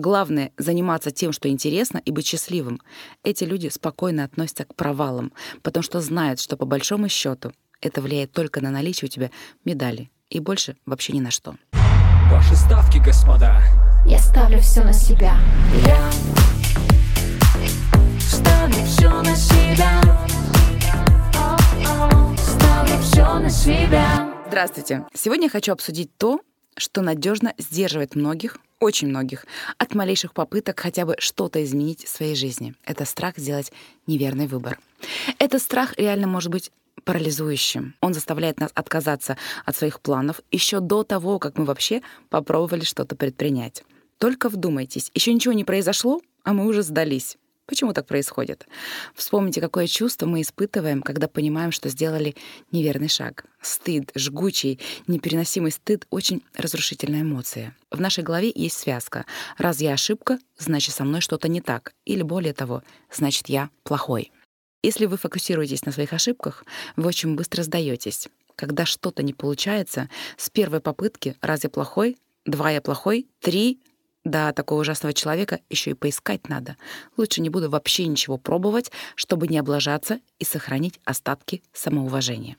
Главное — заниматься тем, что интересно, и быть счастливым. Эти люди спокойно относятся к провалам, потому что знают, что по большому счету это влияет только на наличие у тебя медали и больше вообще ни на что. Ваши ставки, господа. Я ставлю все на себя. Я ставлю все на себя. Ставлю все на себя. Здравствуйте. Сегодня я хочу обсудить то, что надежно сдерживает многих, очень многих, от малейших попыток хотя бы что-то изменить в своей жизни. Это страх сделать неверный выбор. Этот страх реально может быть парализующим. Он заставляет нас отказаться от своих планов еще до того, как мы вообще попробовали что-то предпринять. Только вдумайтесь, еще ничего не произошло, а мы уже сдались. Почему так происходит? Вспомните, какое чувство мы испытываем, когда понимаем, что сделали неверный шаг. Стыд, жгучий, непереносимый стыд — очень разрушительная эмоция. В нашей голове есть связка. Раз я ошибка, значит, со мной что-то не так. Или более того, значит, я плохой. Если вы фокусируетесь на своих ошибках, вы очень быстро сдаетесь. Когда что-то не получается, с первой попытки «раз я плохой», «два я плохой», «три» Да, такого ужасного человека еще и поискать надо. Лучше не буду вообще ничего пробовать, чтобы не облажаться и сохранить остатки самоуважения.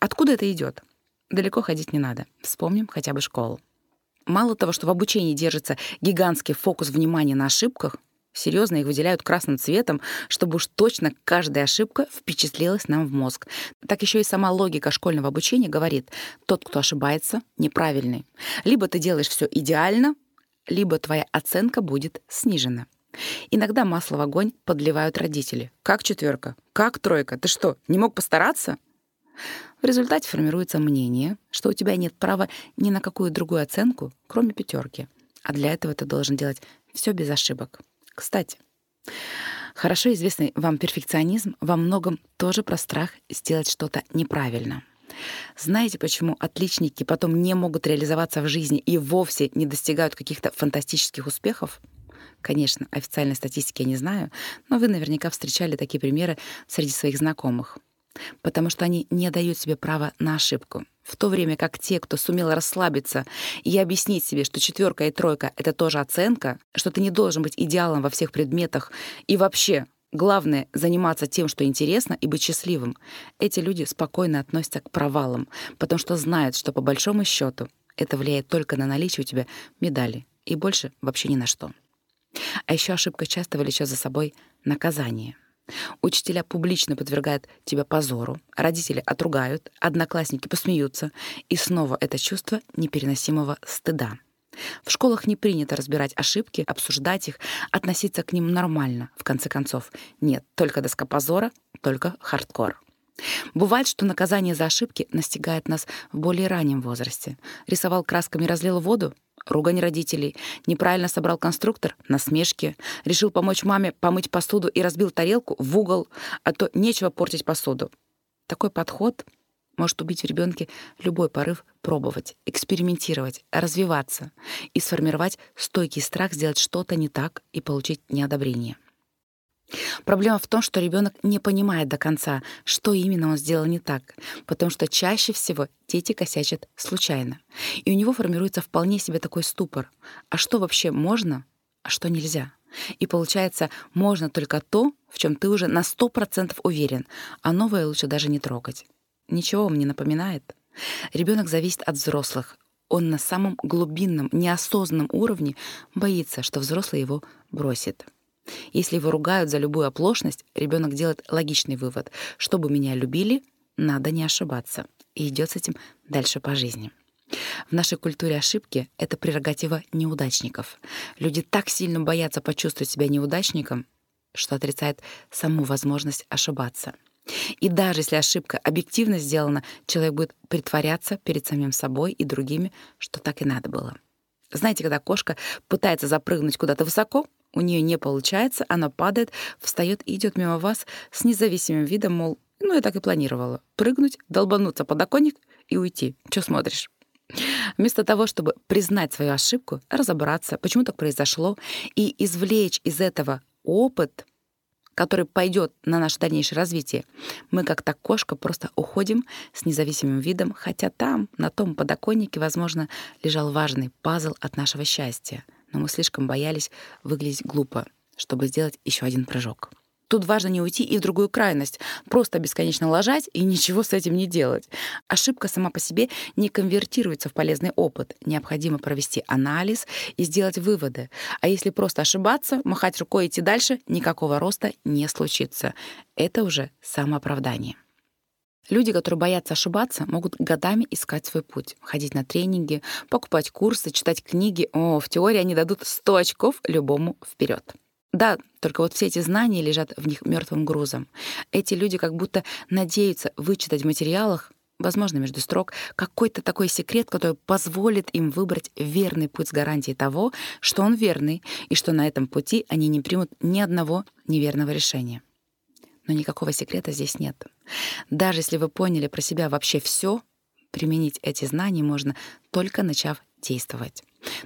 Откуда это идет? Далеко ходить не надо. Вспомним хотя бы школу. Мало того, что в обучении держится гигантский фокус внимания на ошибках, серьезно их выделяют красным цветом, чтобы уж точно каждая ошибка впечатлилась нам в мозг. Так еще и сама логика школьного обучения говорит, тот, кто ошибается, неправильный. Либо ты делаешь все идеально, либо твоя оценка будет снижена. Иногда масло в огонь подливают родители. Как четверка? Как тройка? Ты что, не мог постараться? В результате формируется мнение, что у тебя нет права ни на какую другую оценку, кроме пятерки. А для этого ты должен делать все без ошибок. Кстати, хорошо известный вам перфекционизм во многом тоже про страх сделать что-то неправильно. Знаете, почему отличники потом не могут реализоваться в жизни и вовсе не достигают каких-то фантастических успехов? Конечно, официальной статистики я не знаю, но вы наверняка встречали такие примеры среди своих знакомых. Потому что они не дают себе права на ошибку. В то время как те, кто сумел расслабиться и объяснить себе, что четверка и тройка — это тоже оценка, что ты не должен быть идеалом во всех предметах и вообще Главное — заниматься тем, что интересно, и быть счастливым. Эти люди спокойно относятся к провалам, потому что знают, что по большому счету это влияет только на наличие у тебя медали и больше вообще ни на что. А еще ошибка часто влечет за собой наказание. Учителя публично подвергают тебя позору, родители отругают, одноклассники посмеются, и снова это чувство непереносимого стыда — в школах не принято разбирать ошибки, обсуждать их, относиться к ним нормально, в конце концов. Нет, только доска позора, только хардкор. Бывает, что наказание за ошибки настигает нас в более раннем возрасте. Рисовал красками, разлил воду — ругань родителей. Неправильно собрал конструктор — насмешки. Решил помочь маме помыть посуду и разбил тарелку в угол, а то нечего портить посуду. Такой подход может убить в ребенке любой порыв пробовать, экспериментировать, развиваться и сформировать стойкий страх сделать что-то не так и получить неодобрение. Проблема в том, что ребенок не понимает до конца, что именно он сделал не так, потому что чаще всего дети косячат случайно. И у него формируется вполне себе такой ступор. А что вообще можно, а что нельзя? И получается, можно только то, в чем ты уже на 100% уверен, а новое лучше даже не трогать ничего вам не напоминает? Ребенок зависит от взрослых. Он на самом глубинном, неосознанном уровне боится, что взрослый его бросит. Если его ругают за любую оплошность, ребенок делает логичный вывод. Чтобы меня любили, надо не ошибаться. И идет с этим дальше по жизни. В нашей культуре ошибки — это прерогатива неудачников. Люди так сильно боятся почувствовать себя неудачником, что отрицают саму возможность ошибаться — и даже если ошибка объективно сделана, человек будет притворяться перед самим собой и другими, что так и надо было. Знаете, когда кошка пытается запрыгнуть куда-то высоко, у нее не получается, она падает, встает и идет мимо вас с независимым видом, мол, ну, я так и планировала. Прыгнуть, долбануться подоконник и уйти. Что смотришь? Вместо того, чтобы признать свою ошибку, разобраться, почему так произошло, и извлечь из этого опыт, который пойдет на наше дальнейшее развитие, мы как то кошка просто уходим с независимым видом, хотя там, на том подоконнике, возможно, лежал важный пазл от нашего счастья. но мы слишком боялись выглядеть глупо, чтобы сделать еще один прыжок. Тут важно не уйти и в другую крайность, просто бесконечно лажать и ничего с этим не делать. Ошибка сама по себе не конвертируется в полезный опыт. Необходимо провести анализ и сделать выводы. А если просто ошибаться, махать рукой и идти дальше, никакого роста не случится. Это уже самооправдание. Люди, которые боятся ошибаться, могут годами искать свой путь, ходить на тренинги, покупать курсы, читать книги. О, в теории они дадут 100 очков любому вперед. Да, только вот все эти знания лежат в них мертвым грузом. Эти люди как будто надеются вычитать в материалах, возможно, между строк, какой-то такой секрет, который позволит им выбрать верный путь с гарантией того, что он верный, и что на этом пути они не примут ни одного неверного решения. Но никакого секрета здесь нет. Даже если вы поняли про себя вообще все, применить эти знания можно только начав действовать.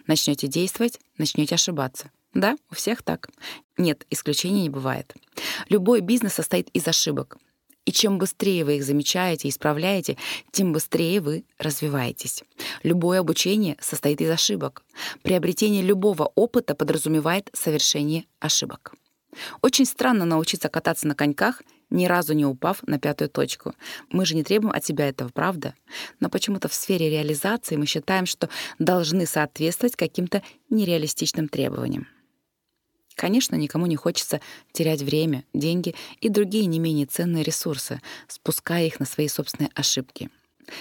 Начнете действовать, начнете ошибаться. Да, у всех так. Нет, исключений не бывает. Любой бизнес состоит из ошибок. И чем быстрее вы их замечаете и исправляете, тем быстрее вы развиваетесь. Любое обучение состоит из ошибок. Приобретение любого опыта подразумевает совершение ошибок. Очень странно научиться кататься на коньках, ни разу не упав на пятую точку. Мы же не требуем от себя этого, правда? Но почему-то в сфере реализации мы считаем, что должны соответствовать каким-то нереалистичным требованиям. Конечно, никому не хочется терять время, деньги и другие не менее ценные ресурсы, спуская их на свои собственные ошибки.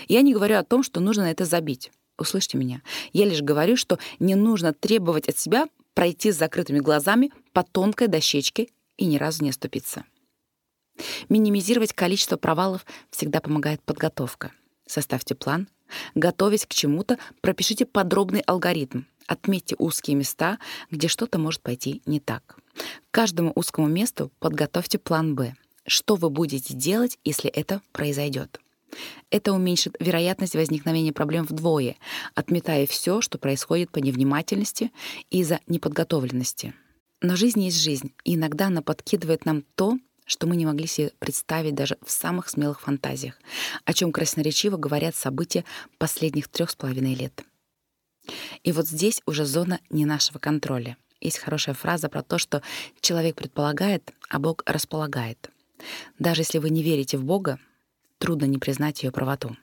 Я не говорю о том, что нужно на это забить. Услышьте меня. Я лишь говорю, что не нужно требовать от себя пройти с закрытыми глазами по тонкой дощечке и ни разу не оступиться. Минимизировать количество провалов всегда помогает подготовка. Составьте план, готовясь к чему-то, пропишите подробный алгоритм, Отметьте узкие места, где что-то может пойти не так. К каждому узкому месту подготовьте план «Б». Что вы будете делать, если это произойдет? Это уменьшит вероятность возникновения проблем вдвое, отметая все, что происходит по невнимательности и из-за неподготовленности. Но жизнь есть жизнь, и иногда она подкидывает нам то, что мы не могли себе представить даже в самых смелых фантазиях, о чем красноречиво говорят события последних трех с половиной лет. И вот здесь уже зона не нашего контроля. Есть хорошая фраза про то, что человек предполагает, а Бог располагает. Даже если вы не верите в Бога, трудно не признать ее правоту.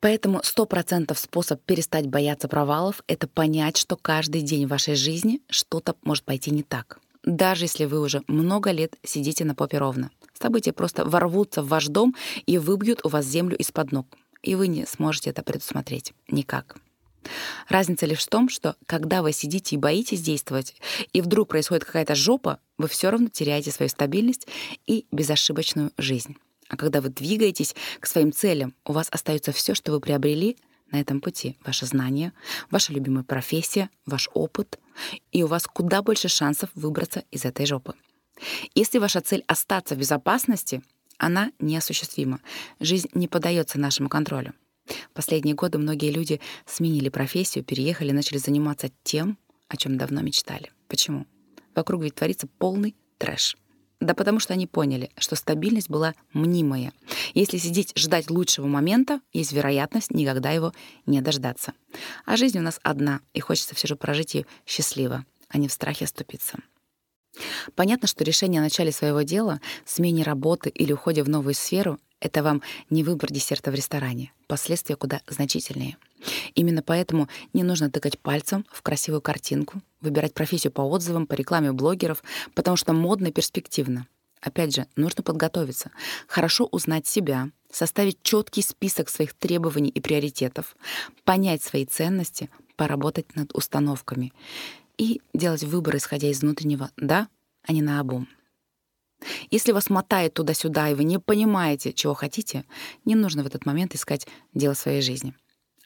Поэтому сто процентов способ перестать бояться провалов — это понять, что каждый день в вашей жизни что-то может пойти не так. Даже если вы уже много лет сидите на попе ровно. События просто ворвутся в ваш дом и выбьют у вас землю из-под ног и вы не сможете это предусмотреть никак. Разница лишь в том, что когда вы сидите и боитесь действовать, и вдруг происходит какая-то жопа, вы все равно теряете свою стабильность и безошибочную жизнь. А когда вы двигаетесь к своим целям, у вас остается все, что вы приобрели на этом пути. Ваши знания, ваша любимая профессия, ваш опыт. И у вас куда больше шансов выбраться из этой жопы. Если ваша цель остаться в безопасности — она неосуществима. Жизнь не поддается нашему контролю. Последние годы многие люди сменили профессию, переехали, начали заниматься тем, о чем давно мечтали. Почему? Вокруг ведь творится полный трэш. Да потому что они поняли, что стабильность была мнимая. Если сидеть ждать лучшего момента, есть вероятность никогда его не дождаться. А жизнь у нас одна, и хочется все же прожить ее счастливо, а не в страхе оступиться. Понятно, что решение о начале своего дела, смене работы или уходе в новую сферу — это вам не выбор десерта в ресторане. Последствия куда значительнее. Именно поэтому не нужно тыкать пальцем в красивую картинку, выбирать профессию по отзывам, по рекламе блогеров, потому что модно и перспективно. Опять же, нужно подготовиться, хорошо узнать себя, составить четкий список своих требований и приоритетов, понять свои ценности, поработать над установками и делать выбор, исходя из внутреннего «да», а не наобум. Если вас мотает туда-сюда, и вы не понимаете, чего хотите, не нужно в этот момент искать дело своей жизни.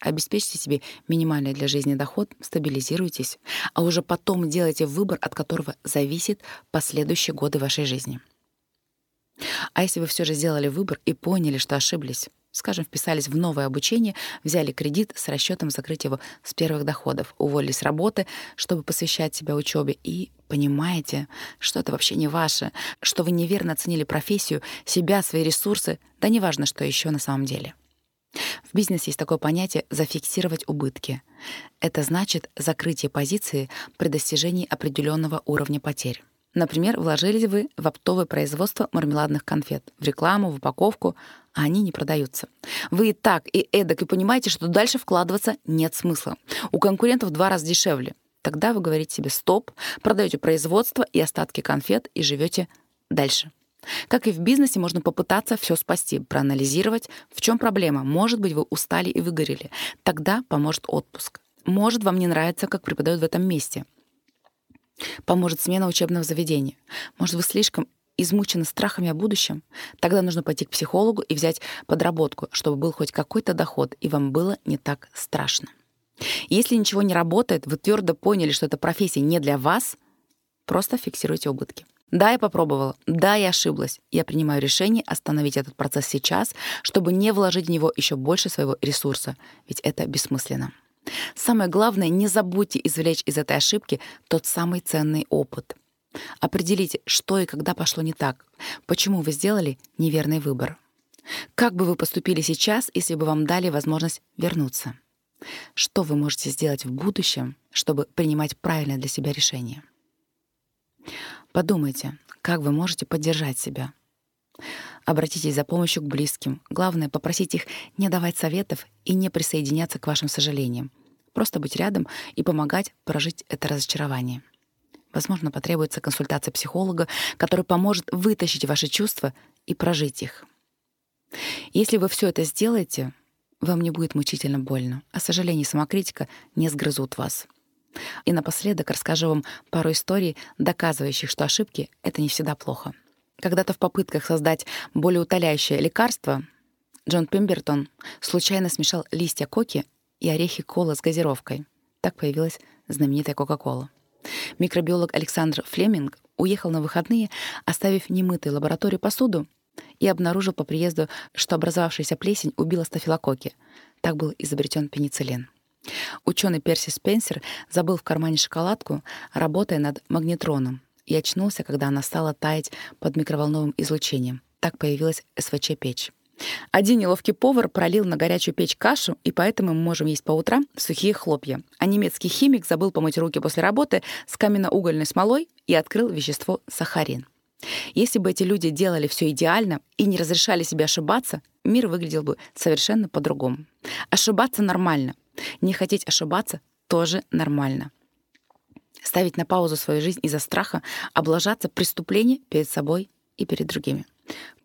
Обеспечьте себе минимальный для жизни доход, стабилизируйтесь, а уже потом делайте выбор, от которого зависит последующие годы вашей жизни. А если вы все же сделали выбор и поняли, что ошиблись, скажем, вписались в новое обучение, взяли кредит с расчетом закрыть его с первых доходов, уволились с работы, чтобы посвящать себя учебе, и понимаете, что это вообще не ваше, что вы неверно оценили профессию, себя, свои ресурсы, да неважно, что еще на самом деле. В бизнесе есть такое понятие «зафиксировать убытки». Это значит закрытие позиции при достижении определенного уровня потерь. Например, вложились вы в оптовое производство мармеладных конфет, в рекламу, в упаковку, а они не продаются. Вы и так, и эдак, и понимаете, что дальше вкладываться нет смысла. У конкурентов два раза дешевле. Тогда вы говорите себе «стоп», продаете производство и остатки конфет и живете дальше. Как и в бизнесе, можно попытаться все спасти, проанализировать, в чем проблема. Может быть, вы устали и выгорели. Тогда поможет отпуск. Может, вам не нравится, как преподают в этом месте. Поможет смена учебного заведения. Может, вы слишком измучены страхами о будущем? Тогда нужно пойти к психологу и взять подработку, чтобы был хоть какой-то доход, и вам было не так страшно. Если ничего не работает, вы твердо поняли, что эта профессия не для вас, просто фиксируйте убытки. Да, я попробовала. Да, я ошиблась. Я принимаю решение остановить этот процесс сейчас, чтобы не вложить в него еще больше своего ресурса, ведь это бессмысленно. Самое главное, не забудьте извлечь из этой ошибки тот самый ценный опыт. Определите, что и когда пошло не так, почему вы сделали неверный выбор. Как бы вы поступили сейчас, если бы вам дали возможность вернуться? Что вы можете сделать в будущем, чтобы принимать правильное для себя решение? Подумайте, как вы можете поддержать себя. Обратитесь за помощью к близким. Главное — попросить их не давать советов и не присоединяться к вашим сожалениям. Просто быть рядом и помогать прожить это разочарование. Возможно, потребуется консультация психолога, который поможет вытащить ваши чувства и прожить их. Если вы все это сделаете, вам не будет мучительно больно, а сожаление и самокритика не сгрызут вас. И напоследок расскажу вам пару историй, доказывающих, что ошибки — это не всегда плохо. Когда-то в попытках создать более утоляющее лекарство Джон Пембертон случайно смешал листья коки и орехи кола с газировкой. Так появилась знаменитая Кока-Кола. Микробиолог Александр Флеминг уехал на выходные, оставив немытую лабораторию посуду, и обнаружил по приезду, что образовавшаяся плесень убила стафилококки. Так был изобретен пенициллин. Ученый Перси Спенсер забыл в кармане шоколадку, работая над магнетроном, и очнулся, когда она стала таять под микроволновым излучением. Так появилась СВЧ-печь. Один неловкий повар пролил на горячую печь кашу, и поэтому мы можем есть по утрам сухие хлопья. А немецкий химик забыл помыть руки после работы с каменноугольной смолой и открыл вещество сахарин. Если бы эти люди делали все идеально и не разрешали себе ошибаться, мир выглядел бы совершенно по-другому. Ошибаться нормально. Не хотеть ошибаться тоже нормально ставить на паузу свою жизнь из-за страха, облажаться преступлением перед собой и перед другими.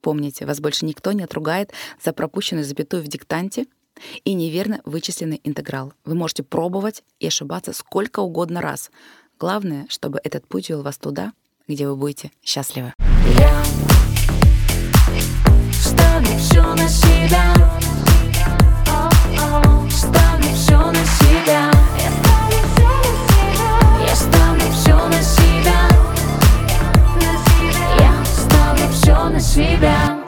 Помните, вас больше никто не отругает за пропущенную запятую в диктанте и неверно вычисленный интеграл. Вы можете пробовать и ошибаться сколько угодно раз. Главное, чтобы этот путь вел вас туда, где вы будете счастливы. Я ставлю все ставлю все на себя. себя.